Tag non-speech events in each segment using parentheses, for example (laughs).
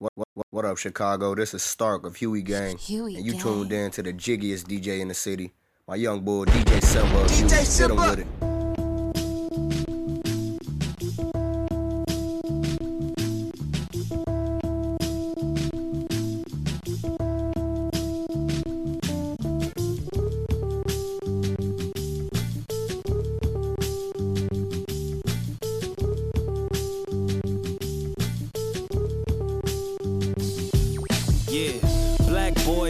What, what, what up, Chicago? This is Stark of Huey Gang. Huey and you Gang. tuned in to the jiggiest DJ in the city. My young boy, DJ Simba. of Huey. DJ Hit him Simba.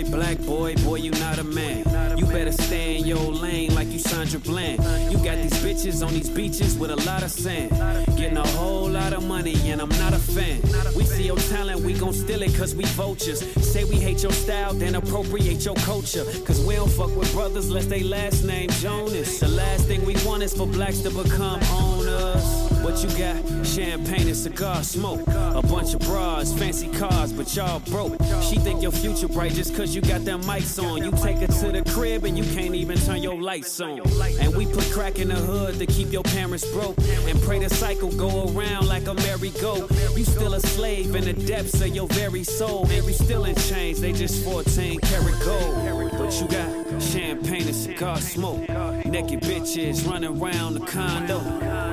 Boy, black boy, boy, you not a man. You better stay in your lane like you Sandra Bland. You got these bitches on these beaches with a lot of sand. Getting a whole lot of money, and I'm not a fan. We see your talent, we gon' steal it cause we vultures. Say we hate your style, then appropriate your culture. Cause we don't fuck with brothers unless they last name Jonas. The last thing we want is for blacks to become owners. You got? Champagne and cigar smoke. A bunch of bras, fancy cars, but y'all broke. She think your future bright just cause you got them mics on. You take her to the crib and you can't even turn your lights on. And we put crack in the hood to keep your parents broke. And pray the cycle go around like a merry-go. You still a slave in the depths of your very soul. And you still in chains, they just 14 karat gold. But you got champagne and cigar smoke. Naked bitches running around the condo.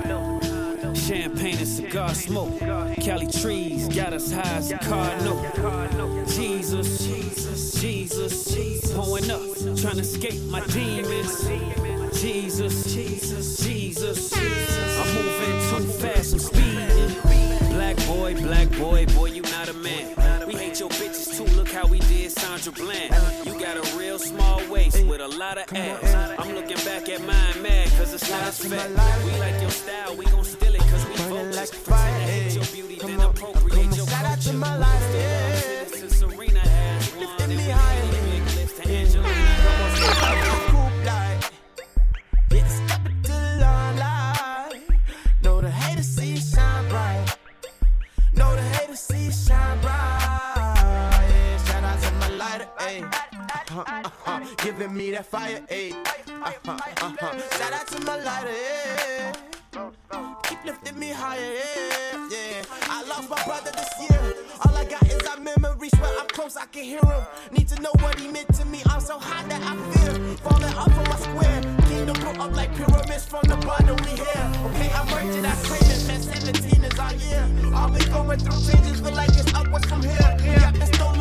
Champagne and cigar smoke. Cali trees got us high as a cardinal. Jesus, Jesus, Jesus, pulling up, trying to escape my demons. Jesus, Jesus, Jesus, I'm moving too fast, I'm speeding. Black boy, black boy, boy, you not a man. Sandra Bland. You got a real small waist with a lot of ass. I'm looking back at mine mad, cause it's not as fat. We like your style, we gon' steal it, cause we Burning Uh-huh. Giving me that fire, ayy. Uh-huh, uh-huh. Shout out to my lighter. Keep lifting me higher, yeah. I lost my brother this year. All I got is our memories where I'm close, I can hear him. Need to know what he meant to me. I'm so high that I fear. Falling off from my square. Kingdom grow up like pyramids from the bottom we here. Okay, I'm merging, I claim it, man. 17 is our. All we going through changes, feel like it's upwards from here. Yeah, there's no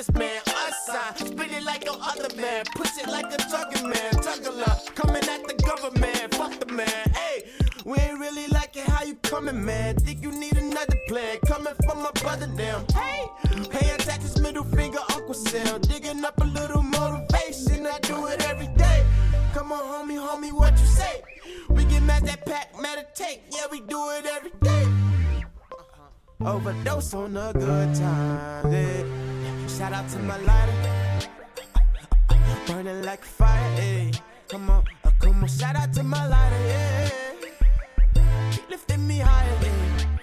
Hottest man, us sign. Spin it like no other man. Push it like a drugger man. Juggler. Coming at the government. Fuck the man. Hey, we ain't really liking how you coming, man. Think you need another plan. Coming from my brother, damn. Hey, paying taxes, middle finger, Uncle Sam. Digging up a little motivation. I do it every day. Come on, homie, homie, what you say? We get mad that pack, meditate. Yeah, we do it every day. Uh-huh. Overdose on a good time. Yeah. Shout out to my lighter. Burning like fire. Yeah. Come on, uh, come on. Shout out to my lighter. Yeah. Lifting me higher. Yeah.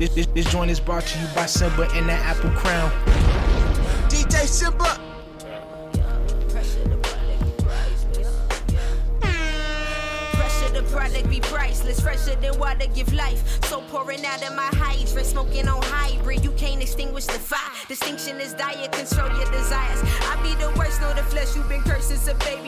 This, this, this, joint is brought to you by Simba and that Apple Crown. DJ Simba. Pressure, the product be priceless. Fresher than water give life. So pouring out of my hydrant, smoking on hybrid. You can't extinguish the fire. Distinction is diet, control your desires. I be the worst, know the flesh you've been cursed since a baby.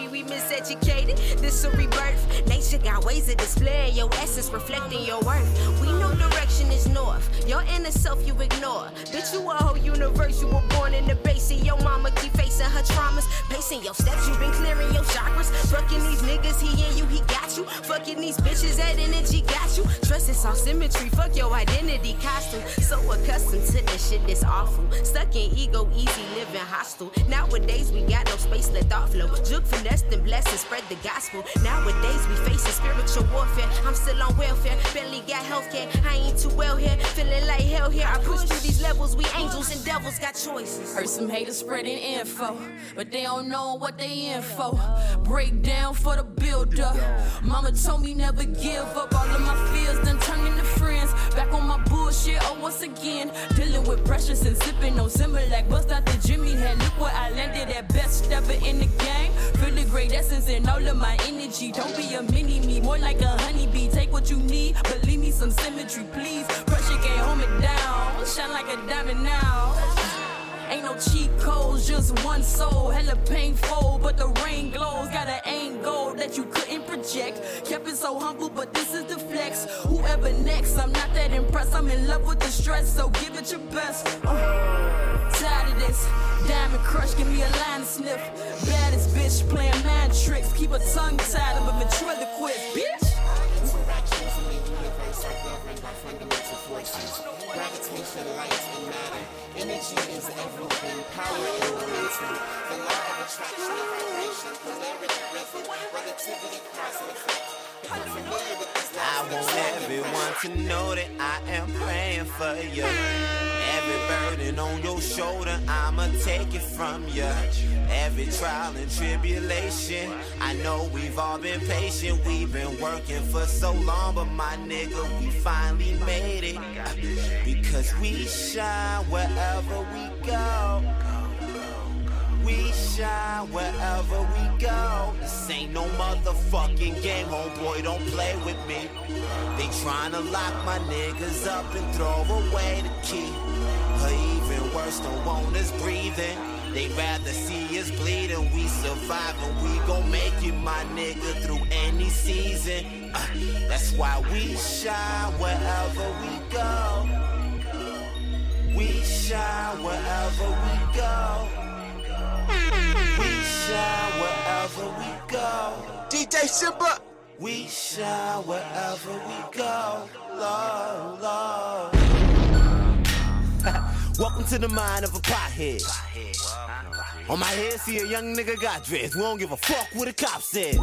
Got ways of displaying your essence, reflecting your worth. We know direction is north. Your inner self you ignore. Bitch, you a whole universe. You were born in the basin. Your mama keep facing her traumas. Pacing your steps, you been clearing your chakras. Fucking these niggas, he and you, he got you. Fucking these bitches, that energy got you. Trust is all symmetry. Fuck your identity costume. So accustomed to this shit that's awful. Stuck in ego, easy living hostile. Nowadays we got no space, let thought flow. Juke finesse them blessings, spread the gospel. Nowadays we facing spiritual warfare. I'm still on welfare, barely got healthcare. I ain't too well here, feeling like hell here. I push through these levels, we angels and devils got choices. Heard some haters spreading info, but they don't know what they in for. Breakdown for the builder. Mama told me never give up. All of my fears done turned into friends. Back on my bullshit, oh once again. Dealing with pressures and sipping on Similac. Bust out the Jimmy head. Look where I landed at best ever in the game. Feel the great essence in all of my energy. Don't be a mini me, more like a honeybee. Take what you need, but leave me some symmetry, please. Pressure can't hold me down. Shine like a diamond now. Ain't no cheat codes, just one soul. Hella painful, but the rain glows. Got an goal that you couldn't project. Kept it so humble, but this is the flex. Whoever next, I'm not that impressed. I'm in love with the stress, so give it your best. Uh, this. Diamond crush, give me a line to sniff. Baddest bitch playing mind tricks. Keep a tongue tied of a ventriloquist, bitch. Gravitation, light, and matter. Energy is everything. Power and momentum. The law of attraction and vibration. Polarity, rhythm. Relativity, cause and effect. I want everyone to know that I am praying for you. Every burden on your shoulder, I'ma take it from you. Every trial and tribulation, I know we've all been patient. We've been working for so long, but my nigga, we finally made it. Because we shine wherever we go. We shine wherever we go. This ain't no motherfucking game, homeboy. Don't play with me. They tryna lock my niggas up and throw away the key. Or even worse, don't want us breathing. They rather see us bleeding, we survive and we gon' make it, my nigga, through any season. Uh, that's why we shine wherever we go. We shine wherever we go. Shine wherever we go. DJ Simba. We shine wherever we go. Lord, Lord. (laughs) Welcome to the mind of a pothead. On my head, see a young nigga got dressed. We don't give a fuck what the cop said. (laughs)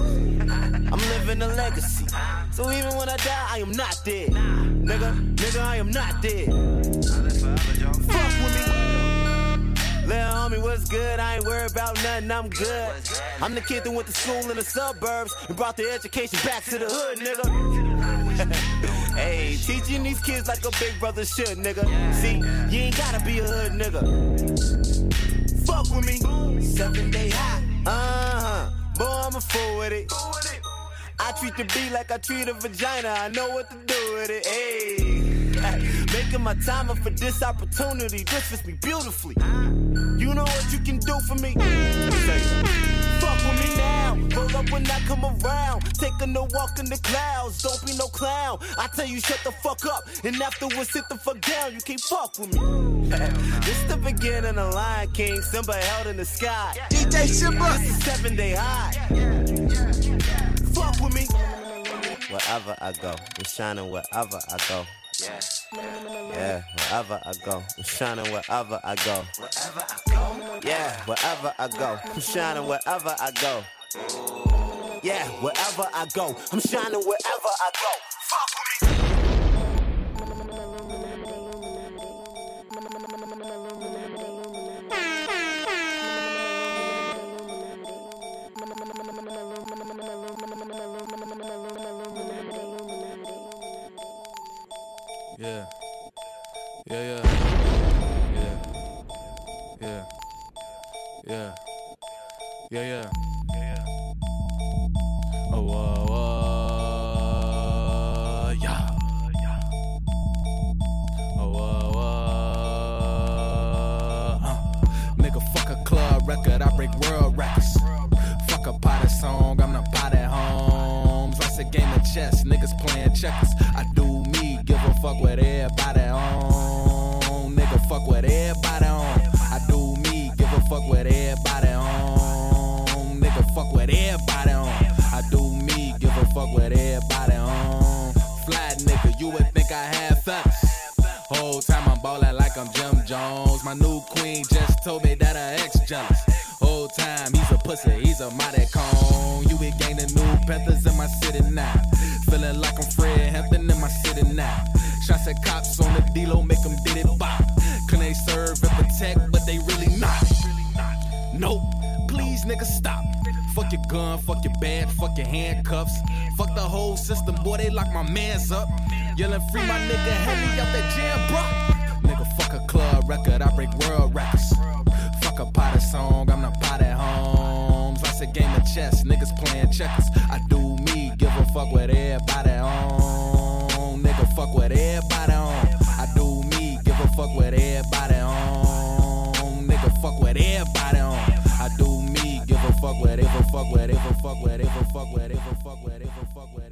I'm living a legacy. So even when I die, I am not dead. Nigga, nigga, I am not dead. Little homie, what's good? I ain't worried about nothing, I'm good. I'm the kid that went to school in the suburbs and brought the education back to the hood, nigga. (laughs) hey, teaching these kids like a big brother should, nigga. See, you ain't gotta be a hood, nigga. Fuck with me. Seven day high. Uh huh. Boy, I'm a fool with it. I treat the beat like I treat a vagina. I know what to do with it. Hey. Making my time up for this opportunity. This fits me beautifully. You know what you can do for me? Say, Fuck with me now. Pull up when I come around. Taking a walk in the clouds. Don't be no clown. I tell you, shut the fuck up. And afterwards, sit the fuck down. You can't fuck with me. (laughs) this the beginning of Lion King. Simba held in the sky. DJ Simba. This is seven day high. Fuck with me. Wherever I go, I'm shining wherever I go. Yeah, wherever I go, I'm shining wherever I go. Yeah, wherever I go, I'm shining wherever I go. Yeah, wherever I go, I'm shining wherever I go. Fuck Yeah. Yeah, yeah. Oh, uh, uh, yeah. Oh, uh, uh, uh. Nigga, fuck a club record, I break world records. Fuck a potted song, I'm the potted homes. I said game of chess, niggas playing checkers. I do me, give a fuck what everybody Whole time I'm ballin' like I'm Jim Jones. My new queen just told me that her ex jealous. Whole time he's a pussy, he's a mighty cone. You would gain the new Panthers in my city now. Feeling like I'm Fred Hampton in my city now. Shots at cops on the D-Lo, make them did it bop. Can they serve and protect, but they really not. Nope, please nigga stop. Fuck your gun, fuck your badge, fuck your handcuffs. Fuck the whole system, boy, they lock my mans up. Yelling free my nigga Henry out that jam, bro. Nigga, fuck a club record, I break world records. Fuck a potty song, I'm the pot at homes. I said game of chess, niggas playing checkers. I do me, give a fuck with everybody on. Nigga, fuck with everybody on. I do me, give a fuck with everybody on. Nigga, fuck with everybody on. I do me, give a fuck whatever, fuck whatever, fuck whatever, fuck whatever, fuck whatever, fuck whatever.